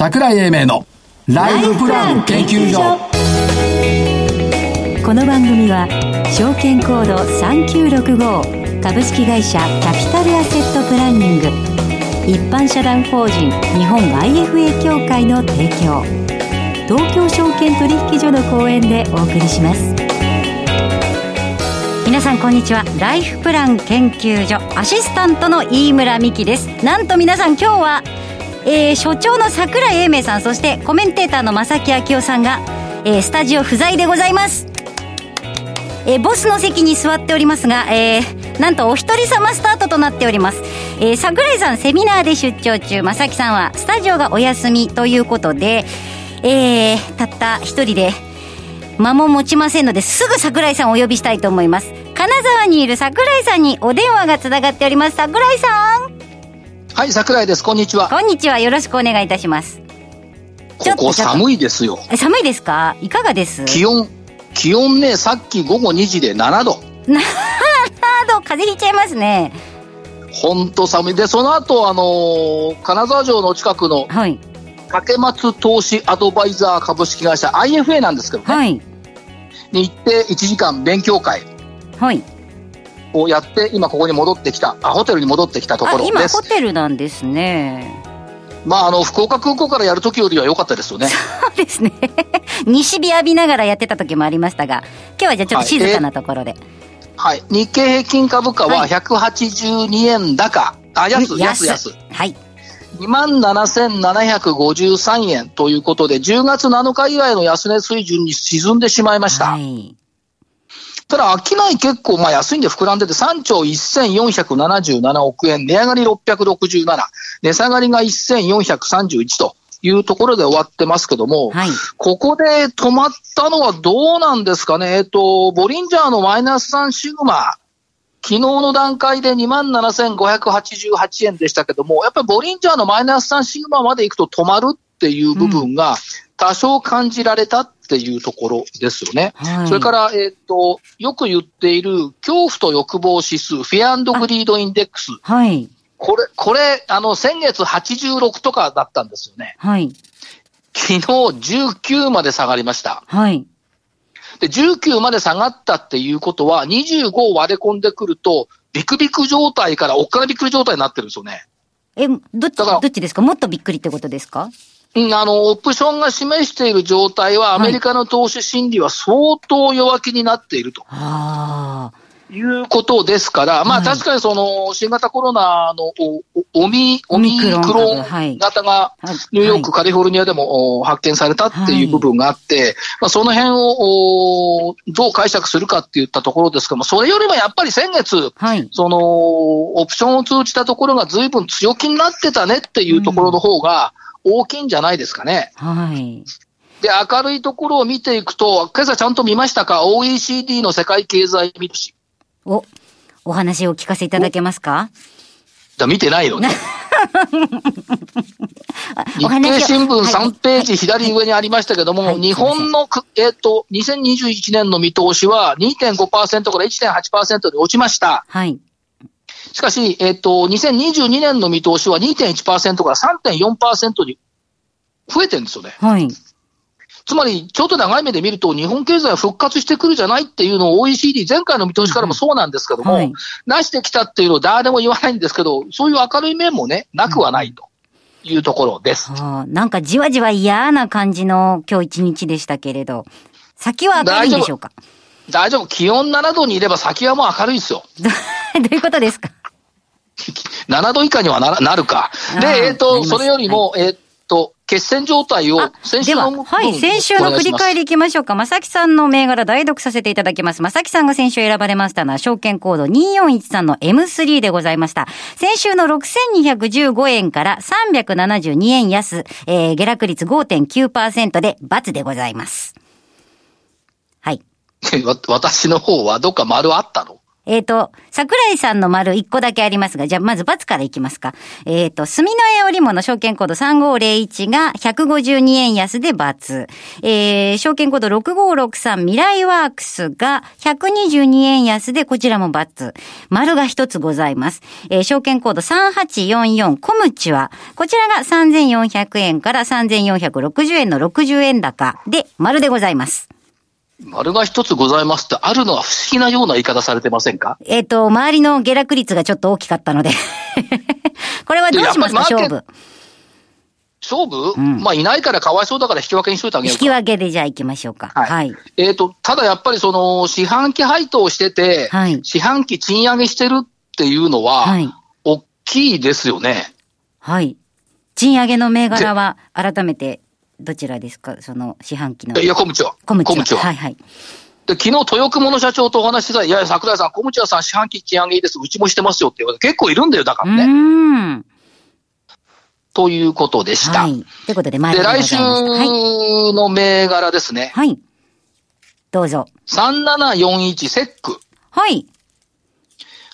桜井英明のライフプラン研究所。この番組は証券コード3965株式会社キャピタルアセットプランニング一般社団法人日本 IFA 協会の提供。東京証券取引所の講演でお送りします。皆さんこんにちは。ライフプラン研究所アシスタントの飯村美希です。なんと皆さん今日はえー、所長の桜井英明さんそしてコメンテーターの正木昭夫さんが、えー、スタジオ不在でございますえー、ボスの席に座っておりますが、えー、なんとお一人様スタートとなっております。えー、桜井さんセミナーで出張中、正木さんはスタジオがお休みということで、えー、たった一人で、間も持ちませんので、すぐ桜井さんをお呼びしたいと思います。金沢にいる桜井さんにお電話がつながっております。桜井さんはい、桜井です。こんにちは。こんにちは。よろしくお願いいたします。ここ寒いですよ。寒いですか？いかがです？気温、気温ね、さっき午後2時で7度。7度？風邪ひいちゃいますね。ほんと寒い。で、その後、あのー、金沢城の近くの、はい。竹松投資アドバイザー株式会社 IFA なんですけどね。はい。に行って1時間勉強会。はい。をやって、今ここに戻ってきた、あ、ホテルに戻ってきたところです。今ホテルなんですね。まあ、あの、福岡空港からやるときよりは良かったですよね。そうですね。西日浴びながらやってた時もありましたが、今日はじゃあちょっと静かなところで。はい、日経平均株価は182円高、はい、あ、安、安、安。はい。27,753円ということで、10月7日以来の安値水準に沈んでしまいました。はい。ただ、商い結構、まあ安いんで膨らんでて、3兆1477億円、値上がり667、値下がりが1431というところで終わってますけども、はい、ここで止まったのはどうなんですかね？えっと、ボリンジャーのマイナス3シグマ、昨日の段階で27,588円でしたけども、やっぱりボリンジャーのマイナス3シグマまで行くと止まるっていう部分が多少感じられたっていうところですよね。はい、それから、えっ、ー、と、よく言っている恐怖と欲望指数、フィアグリードインデックス。はい。これ、これ、あの、先月86とかだったんですよね。はい。昨日19まで下がりました。はい。で、19まで下がったっていうことは、25を割れ込んでくると、ビクビク状態からおっかなびっくり状態になってるんですよね。え、どっち、どっちですか？もっとびっくりってことですか？うん、あの、オプションが示している状態は、アメリカの投資心理は相当弱気になっていると。はい、いうことですから、まあ確かにその、新型コロナのオミ、オミクロン型がニューヨーク、カリフォルニアでも発見されたっていう部分があって、まあその辺をどう解釈するかって言ったところですけども、それよりもやっぱり先月、その、オプションを通じたところが随分強気になってたねっていうところの方が、大きいんじゃないですかね。はい。で、明るいところを見ていくと、今朝ちゃんと見ましたか ?OECD の世界経済見通し。お、お話を聞かせいただけますか？だ見てないのね。日経新聞3ページ左上にありましたけども、はい、日本の、えっ、ー、と、2021年の見通しは2.5%から1.8%で落ちました。はい。しかし、えっ、ー、と、2022年の見通しは2.1%から3.4%に増えてるんですよね。はい。つまり、ちょっと長い目で見ると、日本経済は復活してくるじゃないっていうのを OECD、前回の見通しからもそうなんですけども、はい、なしてきたっていうのを誰でも言わないんですけど、そういう明るい面もね、なくはないと。いうところです、はあ。なんかじわじわ嫌な感じの今日一日でしたけれど、先は明るいんでしょうか？大丈夫。気温7度にいれば先はもう明るいですよ。どういうことですか？7度以下にはななるか。で、えっ、ー、と、それよりも、はい、えっ、ー、と、決戦状態を先週のはい、先週の振り返りいきましょうか。正木さんの銘柄代読させていただきます。正木さんが先週選ばれましたのは、証券コード2413の M3 でございました。先週の6215円から372円安、えー、下落率5.9%で×でございます。はい。私の方はどっか丸あったの？えっ、ー、と、桜井さんの丸1個だけありますが、じゃあまず×からいきますか。えっ、ー、と、墨の絵織物証券コード3501が152円安で×。えー、証券コード6563未来ワークスが122円安でこちらも×。丸が1つございます。えー、証券コード3844コムチは、こちらが3400円から3460円の60円高で丸でございます。丸が一つございますってあるのは不思議なような言い方されてませんか？えっ、ー、と、周りの下落率がちょっと大きかったので これはどうしますか、勝負。勝負、うん、まあ、いないからかわいそうだから引き分けにしといてあげよう引き分けでじゃあ行きましょうか。はい。はい、えっ、ー、と、ただやっぱりその、四半期配当してて、はい、四半期賃上げしてるっていうのは、はい、大きいですよね。はい。賃上げの銘柄は改めてどちらですか？その四半期の。いや、小ムは。小ムは。はいはい。で、昨日、豊久の社長とお話ししたら、いや、桜井さん、小ムはさん四半期賃上げいいです。うちもしてますよって言われて、結構いるんだよ、だからね。うん。ということでした。はい。ということで、で、来週の銘柄ですね。はい。どうぞ。3741セック。はい。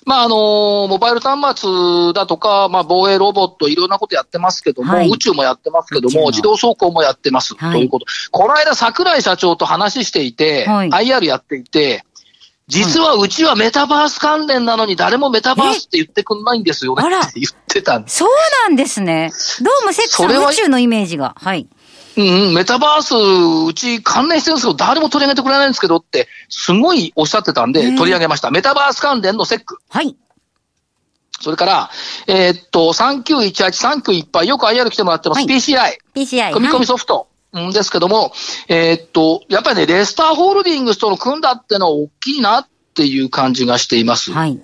まあ、あの、モバイル端末だとか、まあ、防衛ロボット、いろんなことやってますけども、はい、宇宙もやってますけども、自動走行もやってます、はい、ということ。この間、桜井社長と話していて、はい、IR やっていて、実はうちはメタバース関連なのに誰もメタバースって言ってくんないんですよねって言ってたんです。そうなんですね。どうもセックス宇宙のイメージが。はい。うん、メタバース、うち関連してるんですけど、誰も取り上げてくれないんですけどって、すごいおっしゃってたんで、取り上げました。メタバース関連のセック。はい。それから、えー、っと、3918、3918、よく IR 来てもらってます、はい、PCI。PCI。組み込みソフト。んですけども、えー、っと、やっぱりね、レスターホールディングスとの組んだってのは大きいなっていう感じがしています。はい。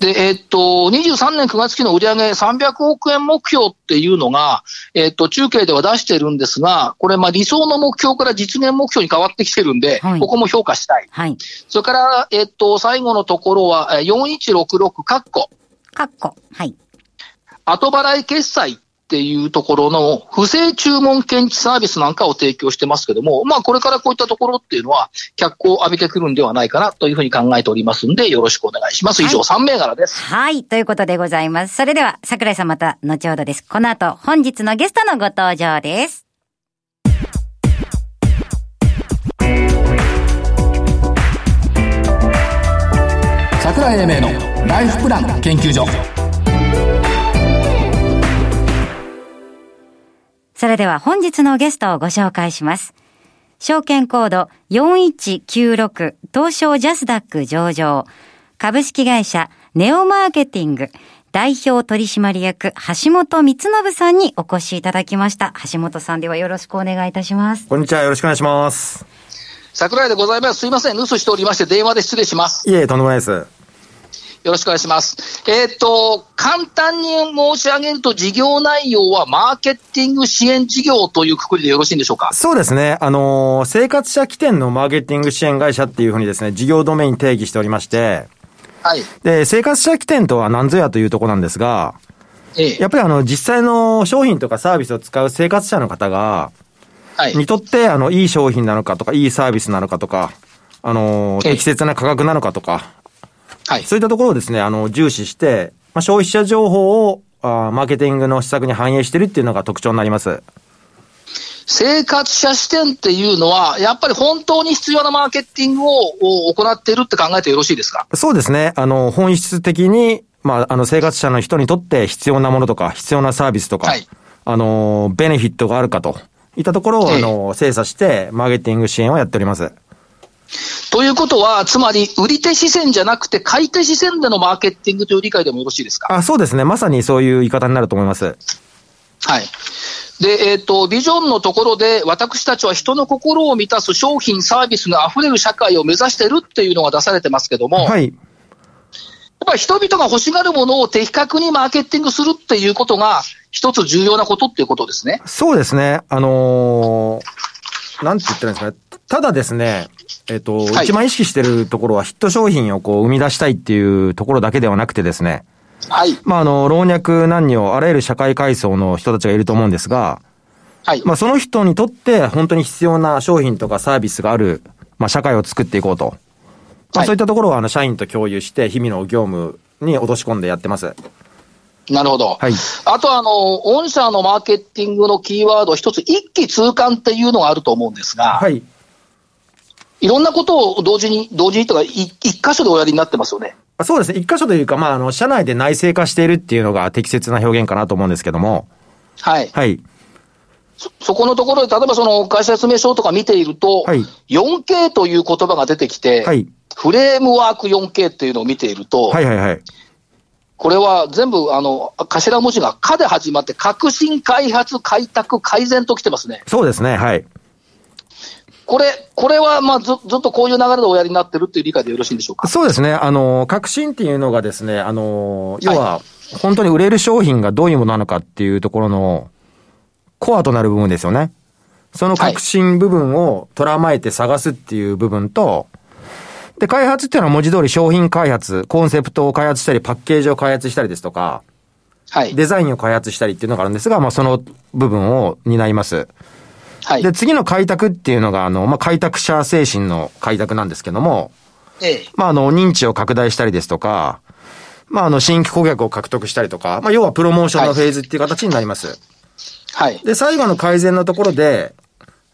で、えー、っと、23年9月期の売上300億円目標っていうのが、えー、っと、中継では出してるんですが、これ、まあ、理想の目標から実現目標に変わってきてるんで、はい、ここも評価したい。はい。それから、えー、っと、最後のところは、4166カッコ。カッコ。はい。後払い決済っていうところの不正注文検知サービスなんかを提供してますけども、まあこれからこういったところっていうのは脚光を浴びてくるんではないかなというふうに考えておりますんで、よろしくお願いします。以上3銘柄です。はい。ということでございます。それでは桜井さんまた後ほどです。この後本日のゲストのご登場です。桜井英明のライフプラン研究所。それでは本日のゲストをご紹介します。証券コード4196東証ジャスダック上場株式会社ネオマーケティング代表取締役橋本光信さんにお越しいただきました。橋本さんではよろしくお願いいたします。こんにちは。よろしくお願いします。桜井でございます。すいません。留守しておりまして電話で失礼します。いえ、とんでもないです。よろしくお願いします。えっ、ー、と、簡単に申し上げると、事業内容はマーケティング支援事業というくくりでよろしいんでしょうか？そうですね。あのー、生活者起点のマーケティング支援会社っていうふうにですね、事業ドメイン定義しておりまして、はい。で、生活者起点とは何ぞやというところなんですが、ええ、やっぱりあの、実際の商品とかサービスを使う生活者の方が、はい。にとって、あの、いい商品なのかとか、いいサービスなのかとか、あの、適切な価格なのかとか、はい。そういったところをですね、あの、重視して、まあ、消費者情報をあマーケティングの施策に反映しているっていうのが特徴になります。生活者視点っていうのは、やっぱり本当に必要なマーケティングを行っているって考えてよろしいですか？そうですね。あの、本質的に、まあ、あの、生活者の人にとって必要なものとか、必要なサービスとか、はい、あの、ベネフィットがあるかといったところを、あの、精査して、マーケティング支援をやっております。ということは、つまり、売り手視線じゃなくて、買い手視線でのマーケティングという理解でもよろしいですか？あそうですね。まさにそういう言い方になると思います。はい。で、えっ、ー、と、ビジョンのところで、私たちは人の心を満たす商品、サービスが溢れる社会を目指してるっていうのが出されてますけども、はい。やっぱり人々が欲しがるものを的確にマーケティングするっていうことが、一つ重要なことっていうことですね。そうですね。あのー、なんて言ったらいいんですかね。ただですね、えっ、と、はい、一番意識してるところはヒット商品をこう生み出したいっていうところだけではなくてですね。はい。まあ、あの、老若男女、あらゆる社会階層の人たちがいると思うんですが、はい。まあ、その人にとって本当に必要な商品とかサービスがある、まあ、社会を作っていこうとまあ、そういったところは、あの、社員と共有して、日々の業務に落とし込んでやってます。なるほど。はい。あと、あの、御社のマーケティングのキーワード、一つ、一気通貫っていうのがあると思うんですが、はい。いろんなことを同時に、同時にとか、一箇所でおやりになってますよね。そうですね。一箇所というか、まあ、あの、社内で内製化しているっていうのが適切な表現かなと思うんですけども。はい。はい。そ、そこのところで、例えばその会社説明書とか見ていると、はい、4K という言葉が出てきて、はい、フレームワーク 4K っていうのを見ていると、はいはいはい。これは全部、あの、頭文字がかで始まって、革新、開発、開拓、改善ときてますね。そうですね、はい。これ、これは、まあず、ずっとこういう流れでおやりになってるっていう理解でよろしいんでしょうか？そうですね。あの、革新っていうのがですね、あの、要は、本当に売れる商品がどういうものなのかっていうところの、コアとなる部分ですよね。その革新部分を捉まえて探すっていう部分と、で、開発っていうのは文字通り商品開発、コンセプトを開発したり、パッケージを開発したりですとか、はい。デザインを開発したりっていうのがあるんですが、まあその部分を担います。はい。で、次の開拓っていうのが、あの、まあ開拓者精神の開拓なんですけども、ええ。まああの、認知を拡大したりですとか、まああの、新規顧客を獲得したりとか、まあ要はプロモーションのフェーズっていう形になります。はい。で、最後の改善のところで、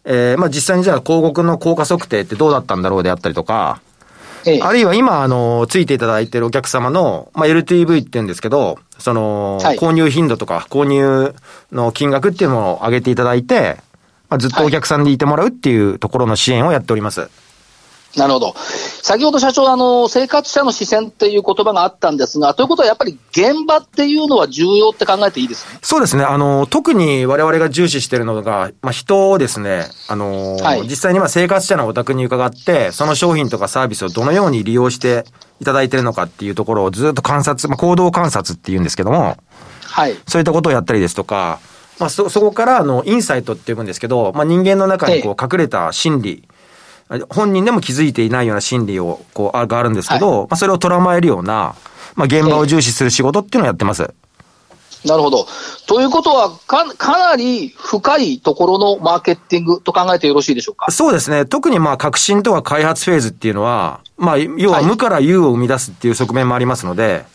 えー、まあ実際にじゃあ広告の効果測定ってどうだったんだろうであったりとか、ええ、あるいは今、あの、ついていただいているお客様の、まあ、LTV って言うんですけど、その、はい、購入頻度とか、購入の金額っていうのを上げていただいて、まあ、ずっとお客さんでいてもらうっていうところの支援をやっております。はいなるほど。先ほど社長、あの、生活者の視線っていう言葉があったんですが、ということはやっぱり現場っていうのは重要って考えていいですね？そうですね。あの、特に我々が重視しているのが、まあ、人をですね、あの、はい、実際にまあ生活者のお宅に伺って、その商品とかサービスをどのように利用していただいているのかっていうところをずっと観察、まあ、行動観察っていうんですけども、はい。そういったことをやったりですとか、まあ、そ、そこから、あの、インサイトっていうんですけど、まあ、人間の中にこう、隠れた心理、本人でも気づいていないような心理を、こう、があるんですけど、はい、まあ、それを捉まえるような、まあ、現場を重視する仕事っていうのをやってます。なるほど。ということはか、かなり深いところのマーケティングと考えてよろしいでしょうか？そうですね。特にまあ、革新とか開発フェーズっていうのは、まあ、要は無から有を生み出すっていう側面もありますので、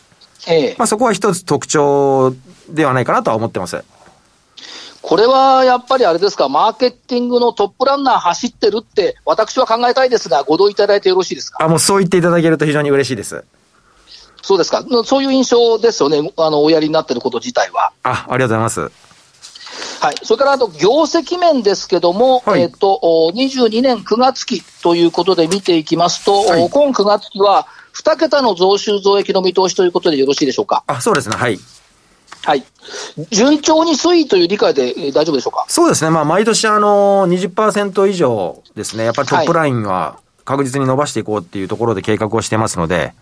はい、まあ、そこは一つ特徴ではないかなとは思ってます。これはやっぱりあれですか、マーケティングのトップランナー走ってるって、私は考えたいですが、ご同意いただいてよろしいですか？あ、もうそう言っていただけると非常に嬉しいです。そうですか。そういう印象ですよね。あの、おやりになってること自体は。あ、ありがとうございます。はい。それから、あと、業績面ですけども、はい、えっ、と、22年9月期ということで見ていきますと、はい、今9月期は、2桁の増収増益の見通しということでよろしいでしょうか？あ、そうですね。はい。はい。順調に推移という理解で大丈夫でしょうか？そうですね。まあ、毎年あの、20%以上ですね。やっぱりトップラインは確実に伸ばしていこうっていうところで計画をしてますので、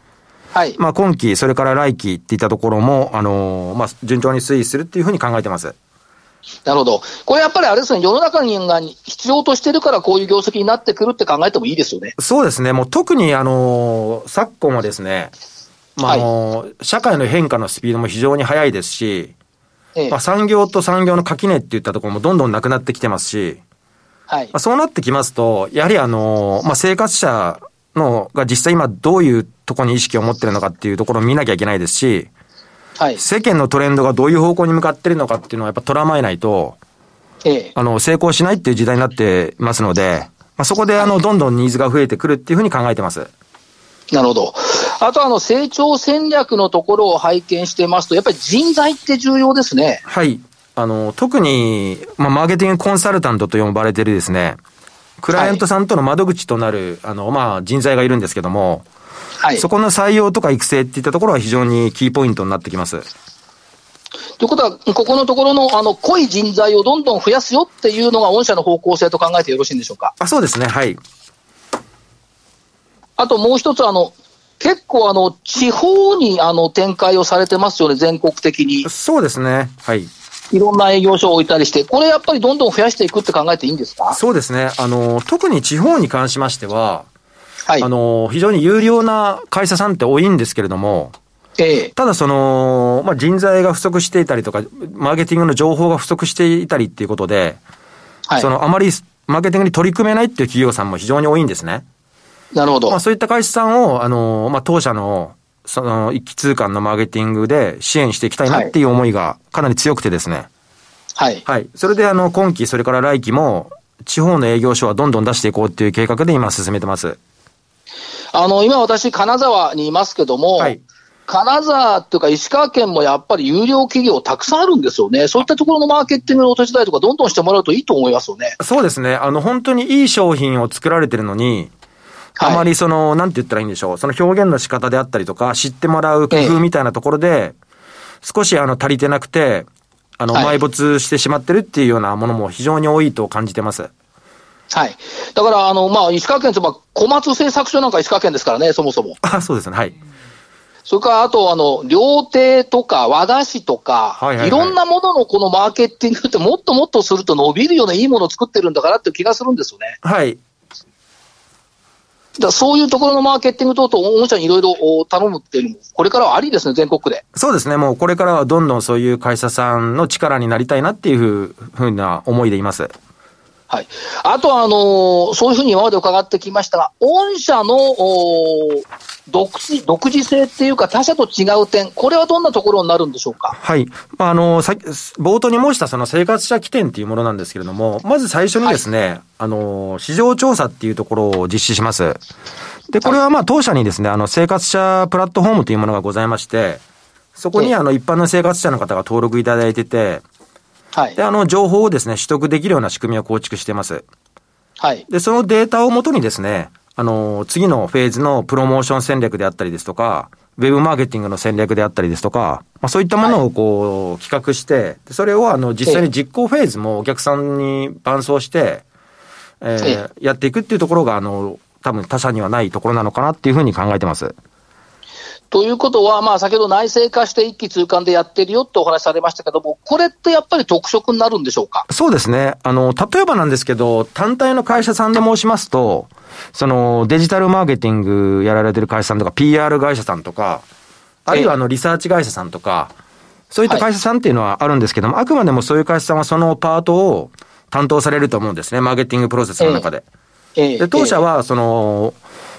はい。まあ、今期、それから来期っていったところも、あのまあ、順調に推移するっていうふうに考えてます。なるほど。これやっぱりあれですね、世の中にが必要としてるからこういう業績になってくるって考えてもいいですよね。そうですね。もう特にあの、昨今はですね、まあ、あの、はい、社会の変化のスピードも非常に速いですし、ええ、まあ、産業と産業の垣根っていったところもどんどんなくなってきてますし、はい。まあ、そうなってきますと、やはりあの、まあ、生活者のが実際今どういうところに意識を持ってるのかっていうところを見なきゃいけないですし、はい。世間のトレンドがどういう方向に向かってるのかっていうのはやっぱ捉まえないと、ええ。あの、成功しないっていう時代になってますので、まあ、そこであの、どんどんニーズが増えてくるっていうふうに考えてます。なるほど。あとあの、成長戦略のところを拝見してますと、やっぱり人材って重要ですね。はい。あの、特に、まあ、マーケティングコンサルタントと呼ばれてるですね、クライアントさんとの窓口となる、はい、あの、まあ、人材がいるんですけども、はい。そこの採用とか育成っていったところは非常にキーポイントになってきます。ということは、ここのところの、あの、濃い人材をどんどん増やすよっていうのが、御社の方向性と考えてよろしいんでしょうか？あ、そうですね。はい。あともう一つ、あの、結構あの、地方にあの展開をされてますよね、全国的に。そうですね。はい。いろんな営業所を置いたりして、これやっぱりどんどん増やしていくって考えていいんですか？そうですね。あの、特に地方に関しましては、はい。あの、非常に有料な会社さんって多いんですけれども、ええ。ただその、まあ、人材が不足していたりとか、マーケティングの情報が不足していたりっていうことで、はい。その、あまりマーケティングに取り組めないっていう企業さんも非常に多いんですね。なるほど。まあ、そういった会社さんを、あの、まあ、当社の、その、一気通貫のマーケティングで支援していきたいなっていう思いがかなり強くてですね。はい。はい。それで、あの、今期、それから来期も、地方の営業所はどんどん出していこうっていう計画で今進めてます。あの、今私、金沢にいますけども、はい、金沢っていうか石川県もやっぱり有料企業たくさんあるんですよね。そういったところのマーケティングのお手伝いとかどんどんしてもらうといいと思いますよね。そうですね。あの、本当にいい商品を作られてるのに、あまりその、なんて言ったらいいんでしょう。その表現の仕方であったりとか、知ってもらう工夫みたいなところで、少しあの、足りてなくて、あの、埋没してしまってるっていうようなものも非常に多いと感じてます。はい。だから、あの、まあ、石川県と、まあ、小松製作所なんか石川県ですからね、そもそも。あ、そうですね、はい。それから、あと、あの、料亭とか和菓子とか、はいはいはい、いろんなもののこのマーケティングってもっともっとすると伸びるようないいものを作ってるんだからっていう気がするんですよね。はい。だそういうところのマーケティング等々、御社にいろいろ頼むっていうのも、これからはありですね、全国で。そうですね、もうこれからはどんどんそういう会社さんの力になりたいなっていうふうな思いでいます。はい。あとは、あのー、そういうふうに今まで伺ってきましたが、御社の独自独自性っていうか、他社と違う点、これはどんなところになるんでしょうか？はい。あのさ冒頭に申したその生活者起点っていうものなんですけれども、まず最初にですね、はい、あの市場調査っていうところを実施します。で、これはまあ当社にですね、あの生活者プラットフォームというものがございまして、そこにあの一般の生活者の方が登録いただいてて、はい。で、あの、情報をですね、取得できるような仕組みを構築してます。はい。で、そのデータをもとにですね、あの、次のフェーズのプロモーション戦略であったりですとか、ウェブマーケティングの戦略であったりですとか、まあ、そういったものをこう、はい、企画して、それをあの、実際に実行フェーズもお客さんに伴走して、えー、やっていくっていうところが、あの、多分他社にはないところなのかなっていうふうに考えてます。ということは、まあ、先ほど内製化して一気通貫でやってるよってお話されましたけども、これってやっぱり特色になるんでしょうか？そうですね。あの、例えばなんですけど、単体の会社さんで申しますと、そのデジタルマーケティングやられてる会社さんとか、PR 会社さんとか、あるいはあのリサーチ会社さんとか、そういった会社さんっていうのはあるんですけども、はい、あくまでもそういう会社さんはそのパートを担当されると思うんですね、マーケティングプロセスの中で。で、当社は、その、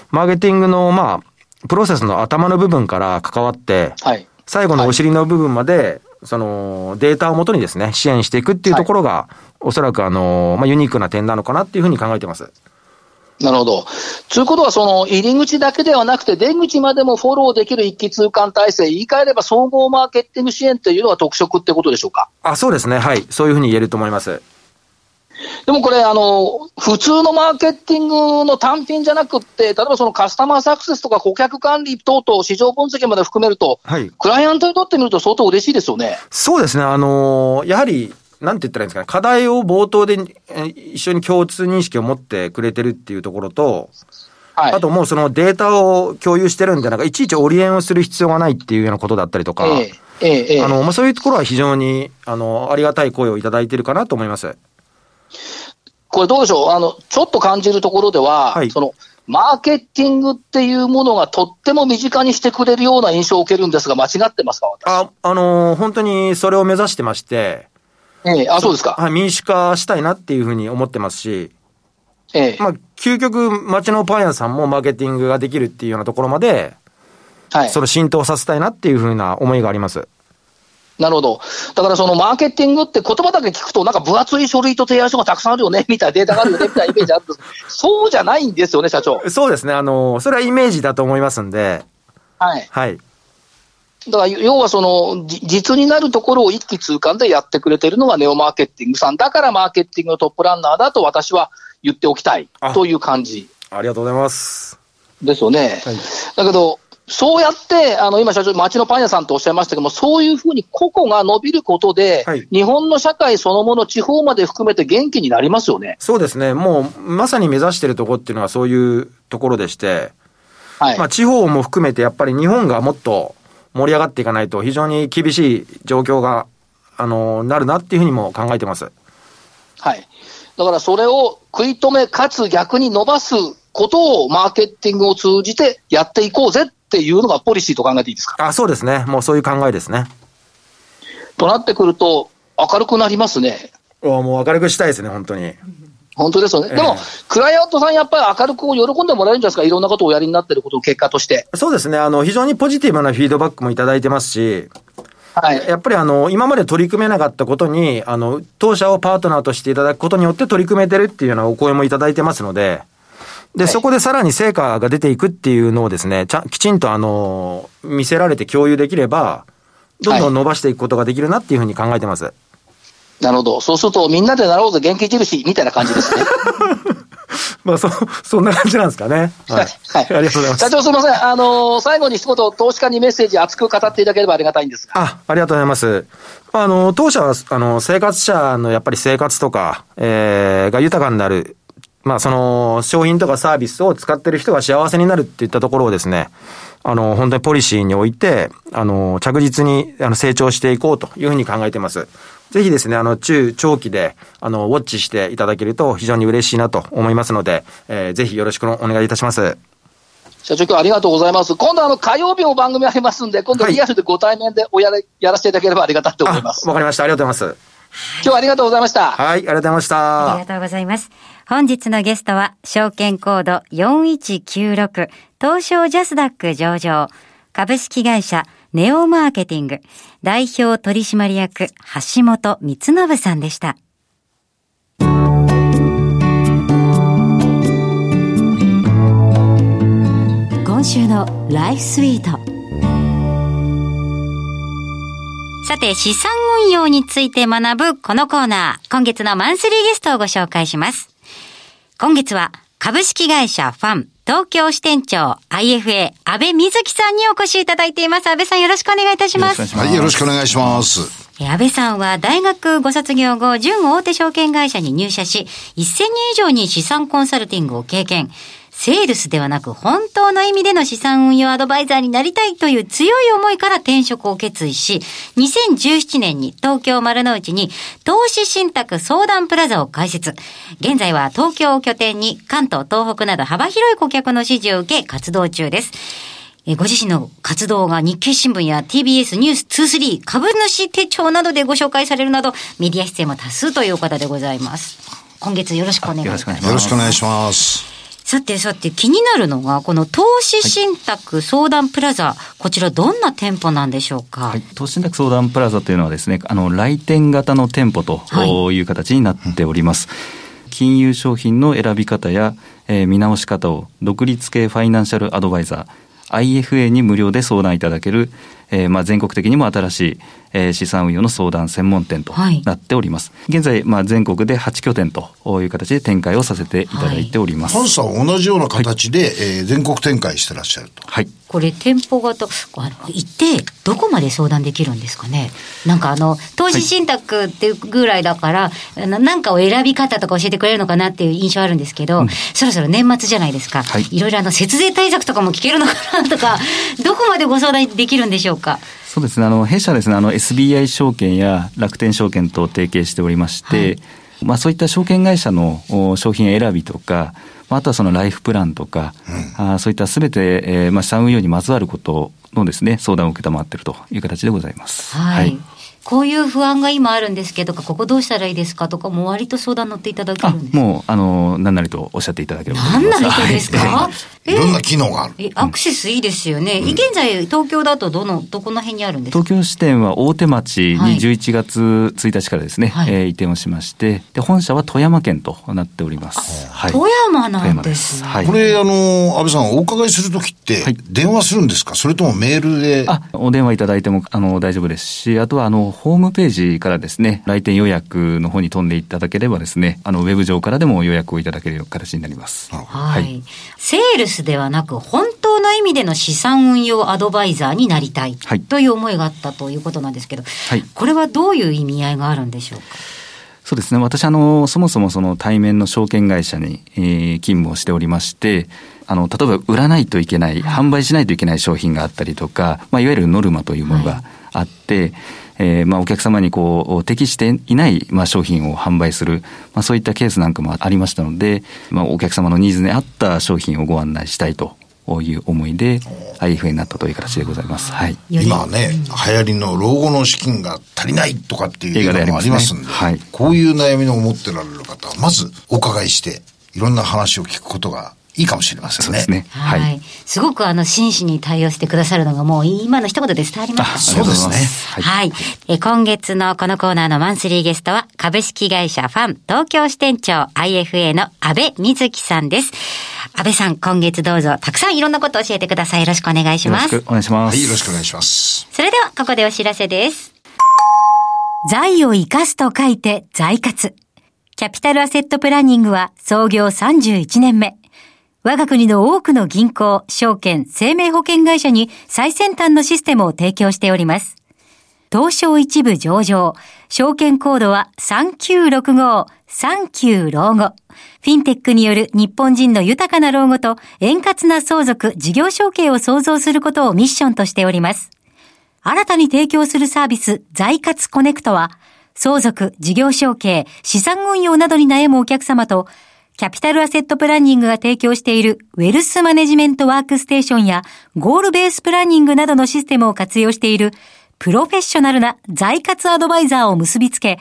マーケティングの、まあ、プロセスの頭の部分から関わって、はい、最後のお尻の部分まで、そのデータをもとにですね、支援していくっていうところが、はい、おそらくあの、まあ、ユニークな点なのかなっていうふうに考えてます。なるほど。ということは、その入り口だけではなくて、出口までもフォローできる一気通貫体制、言い換えれば総合マーケティング支援というのは特色ってことでしょうか？あそうですね。はい。そういうふうに言えると思います。でもこれ、あの、普通のマーケティングの単品じゃなくって、例えばそのカスタマーサクセスとか顧客管理等々、市場分析まで含めると、はい、クライアントにとってみると相当嬉しいですよね。そうですね。あのやはり、なんて言ったらいいんですかね、課題を冒頭で一緒に共通認識を持ってくれてるっていうところと、はい、あともうそのデータを共有してるんで、なんかいちいちオリエンをする必要がないっていうようなことだったりとか、えええ、あの、まあ、そういうところは非常に、あの、ありがたい声をいただいてるかなと思います。これどうでしょう？あの、ちょっと感じるところでは、はい、その、マーケティングっていうものがとっても身近にしてくれるような印象を受けるんですが、間違ってますか？あ、あのー、本当にそれを目指してまして、ええ、あ、そうですか。はい、民主化したいなっていうふうに思ってますし、ええ。まあ、究極、町のパン屋さんもマーケティングができるっていうようなところまで、はい。それ浸透させたいなっていうふうな思いがあります。なるほど。だからそのマーケティングって言葉だけ聞くと、なんか分厚い書類と提案書がたくさんあるよね、みたいなデータがあるよね、みたいなイメージあるんです そうじゃないんですよね、社長。そうですね。あの、それはイメージだと思いますんで。はい。はい。だから要はその、実になるところを一気通貫でやってくれてるのがネオマーケティングさん。だからマーケティングのトップランナーだと私は言っておきたいという感じ。ありがとうございます。ですよね。はい、だけど、そうやって、あの、今社長、町のパン屋さんとおっしゃいましたけども、そういうふうに個々が伸びることで、はい、日本の社会そのもの、地方まで含めて元気になりますよね。そうですね。もう、まさに目指しているところっていうのはそういうところでして、はい。まあ、地方も含めてやっぱり日本がもっと盛り上がっていかないと非常に厳しい状況が、あの、なるなっていうふうにも考えてます。はい。だからそれを食い止め、かつ逆に伸ばすことをマーケティングを通じてやっていこうぜっていうのがポリシーと考えていいですか？あそうですね。もうそういう考えですね。となってくると、明るくなりますね。もう明るくしたいですね、本当に。本当ですよね。でも、クライアントさんやっぱり明るく喜んでもらえるんじゃないですか？いろんなことをおやりになってることを結果として。そうですね。あの、非常にポジティブなフィードバックもいただいてますし、はい、やっぱりあの、今まで取り組めなかったことに、あの、当社をパートナーとしていただくことによって取り組めてるっていうようなお声もいただいてますので、で、そこでさらに成果が出ていくっていうのをですね、ちゃきちんとあの、見せられて共有できれば、どんどん伸ばしていくことができるなっていうふうに考えてます。はい、なるほど。そうすると、みんなでなろうぜ元気印みたいな感じですね。まあ、そ、そんな感じなんですかね。はい。はい、ありがとうございます。社長すみません。あのー、最後に一言、投資家にメッセージ熱く語っていただければありがたいんですが。あ、ありがとうございます。あの、当社は、あの、生活者のやっぱり生活とか、えー、が豊かになるまあその商品とかサービスを使ってる人が幸せになるっていったところをですね、あの、本当にポリシーにおいて、あの、着実にあの成長していこうというふうに考えてます。ぜひですね、あの、中、長期で、あの、ウォッチしていただけると非常に嬉しいなと思いますので、えー、ぜひよろしくお願いいたします。社長今日ありがとうございます。今度あの火曜日も番組ありますんで、今度リアルでご対面でおやれ、やらせていただければありがたいと思います。わかりました。ありがとうございます。今日はありがとうございました。はい、ありがとうございました。ありがとうございます。本日のゲストは、証券コード4196、東証ジャスダック上場、株式会社ネオマーケティング、代表取締役、橋本光信さんでした。今週のライフスイート。さて、資産運用について学ぶこのコーナー。今月のマンスリーゲストをご紹介します。今月は株式会社ファン東京支店長 IFA 安倍瑞希さんにお越しいただいています。安倍さんよろしくお願いいたします。はい、よろしくお願いします。安倍さんは大学ご卒業後、準大手証券会社に入社し、1000人以上に資産コンサルティングを経験。セールスではなく本当の意味での資産運用アドバイザーになりたいという強い思いから転職を決意し、2017年に東京丸の内に投資信託相談プラザを開設。現在は東京を拠点に関東、東北など幅広い顧客の支持を受け活動中です。ご自身の活動が日経新聞や TBS ニュース23株主手帳などでご紹介されるなどメディア出演も多数という方でございます。今月よろしくお願いします。よろしくお願いします。さてさて気になるのが、この投資信託相談プラザ、はい、こちらどんな店舗なんでしょうか、はい、投資信託相談プラザというのはですね、あの、来店型の店舗とい。う形になっております。はい、金融商品の選び方や、えー、見直し方を独立系ファイナンシャルアドバイザー、IFA に無料で相談いただける、えー、まあ全国的にも新しい、えー、資産運用の相談専門店となっております。はい、現在、まあ全国で8拠点という形で展開をさせていただいております。はい、さんは同じような形で、はい、えー、全国展開してらっしゃると。はい。これ店舗型、あの、行ってどこまで相談できるんですかね？なんかあの、投資信託っていうぐらいだから、はい、なんかを選び方とか教えてくれるのかなっていう印象あるんですけど、うん、そろそろ年末じゃないですか。はい。いろいろあの、節税対策とかも聞けるのかなとか、どこまでご相談できるんでしょうかそうですね。あの、弊社ですね、あの、SBI 証券や楽天証券と提携しておりまして、はい、まあそういった証券会社の商品選びとか、あとはそのライフプランとか、うん、あそういったすべて、えー、まあ資産運用にまつわることのですね、相談を受けたまっているという形でございます。はい、はいこういう不安が今あるんですけど、ここどうしたらいいですかとか、もう割と相談乗っていただけるんですもう、あの、何なりとおっしゃっていただければ。何なりとですか、はい、いろんな機能がある。え、アクセスいいですよね。うん、現在、東京だとどの、どこの辺にあるんですか？東京支店は大手町に11月1日からですね、はい、えー、移転をしまして、で、本社は富山県となっております。はい、富山なんです、はい、これ、あの、安倍さん、お伺いするときって、電話するんですか？それともメールで？あ、お電話いただいても、あの、大丈夫ですし、あとは、あの、ホームページからですね、来店予約の方に飛んでいただければですね、あの、ウェブ上からでも予約をいただける形になります。はい。はい、セールスではなく、本当の意味での資産運用アドバイザーになりたい、はい、という思いがあったということなんですけど、はい、これはどういう意味合いがあるんでしょうか？そうですね。私、あの、そもそもその対面の証券会社に、えー、勤務をしておりまして、あの、例えば売らないといけない、販売しないといけない商品があったりとか、まあ、いわゆるノルマというものがあって、はいえー、まあお客様にこう適していない、まあ、商品を販売する、まあ、そういったケースなんかもありましたので、まあ、お客様のニーズに合った商品をご案内したいという思いで IFA になったという形でございます。はい。今ね、流行りの老後の資金が足りないとかっていう映画もありますんで、ね、はい、こういう悩みの持ってられる方は、まずお伺いして、いろんな話を聞くことがいいかもしれませんね。ねはい、はい。すごくあの、真摯に対応してくださるのがもう今の一言で伝わりました、そうですね。はい。はい、え今月のこのコーナーのマンスリーゲストは、株式会社ファン東京支店長 IFA の安倍瑞希さんです。安倍さん、今月どうぞ、たくさんいろんなことを教えてください。よろしくお願いします。よろしくお願いします。はい、よろしくお願いします。それでは、ここでお知らせです。財を生かすと書いて、財活。キャピタルアセットプランニングは創業31年目。我が国の多くの銀行、証券、生命保険会社に最先端のシステムを提供しております。東証一部上場、証券コードは3965、39老後。フィンテックによる日本人の豊かな老後と円滑な相続、事業承継を創造することをミッションとしております。新たに提供するサービス、財活コネクトは、相続、事業承継、資産運用などに悩むお客様と、キャピタルアセットプランニングが提供しているウェルスマネジメントワークステーションやゴールベースプランニングなどのシステムを活用しているプロフェッショナルな財活アドバイザーを結びつけ、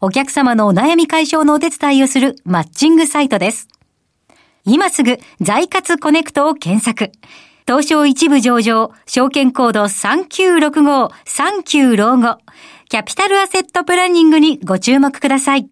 お客様のお悩み解消のお手伝いをするマッチングサイトです。今すぐ財活コネクトを検索。東証一部上場、証券コード3965-39老後、キャピタルアセットプランニングにご注目ください。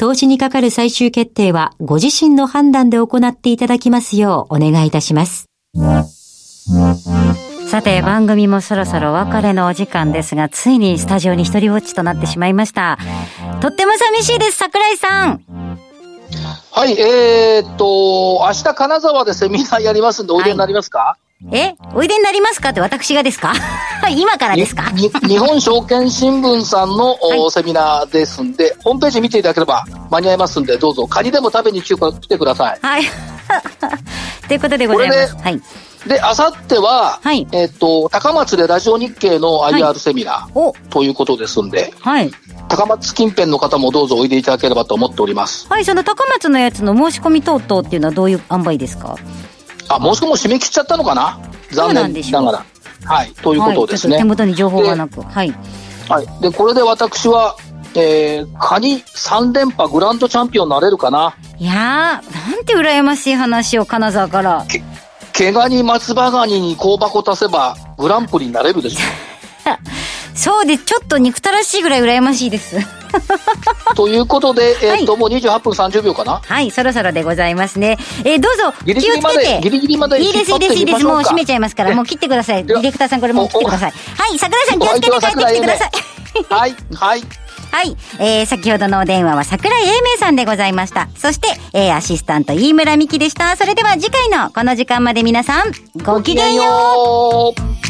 投資にかかる最終決定はご自身の判断で行っていただきますようお願いいたします。さて、番組もそろそろお別れのお時間ですが、ついにスタジオに一人ぼっちとなってしまいました。とっても寂しいです、桜井さん。はい、えー、っと、明日金沢でセミナーやりますんで、おいでになりますか、はいえおいでになりますか？って私がですか？今からですか？日本証券新聞さんの、はい、セミナーですんで、ホームページ見ていただければ間に合いますんで、どうぞ、カニでも食べに来てください。はい。ということでございます。はい。で、あさっては、はい、えっ、ー、と、高松でラジオ日経の IR セミナー、はい、ということですんで、はい。高松近辺の方もどうぞおいでいただければと思っております。はい、その高松のやつの申し込み等々っていうのはどういう塩梅ですか？あ、申し込みも締め切っちゃったのかな？残念ながら。はい、ということですね。はい、手元に情報がなく。はい。はい。で、これで私は、えー、カニ3連覇グランドチャンピオンになれるかな？いやー、なんて羨ましい話を金沢から。け、毛ガニ松葉ガニに香箱足せばグランプリになれるでしょ。そうで、ちょっと憎たらしいぐらい羨ましいです。ということで、えー、っと、はい、もう28分30秒かな？はい、そろそろでございますね。えー、どうぞ、ギリギリまで、ギリギリまでいいです、いいです、いいです。もう閉めちゃいますから、もう切ってください。ディレクターさん、これもう切ってください。はい、桜井さん気をつけて帰ってきてください。はい、はい。はい。えー、先ほどのお電話は桜井英明さんでございました。そして、えー、アシスタント飯村美希でした。それでは次回のこの時間まで皆さん、ごきげんよう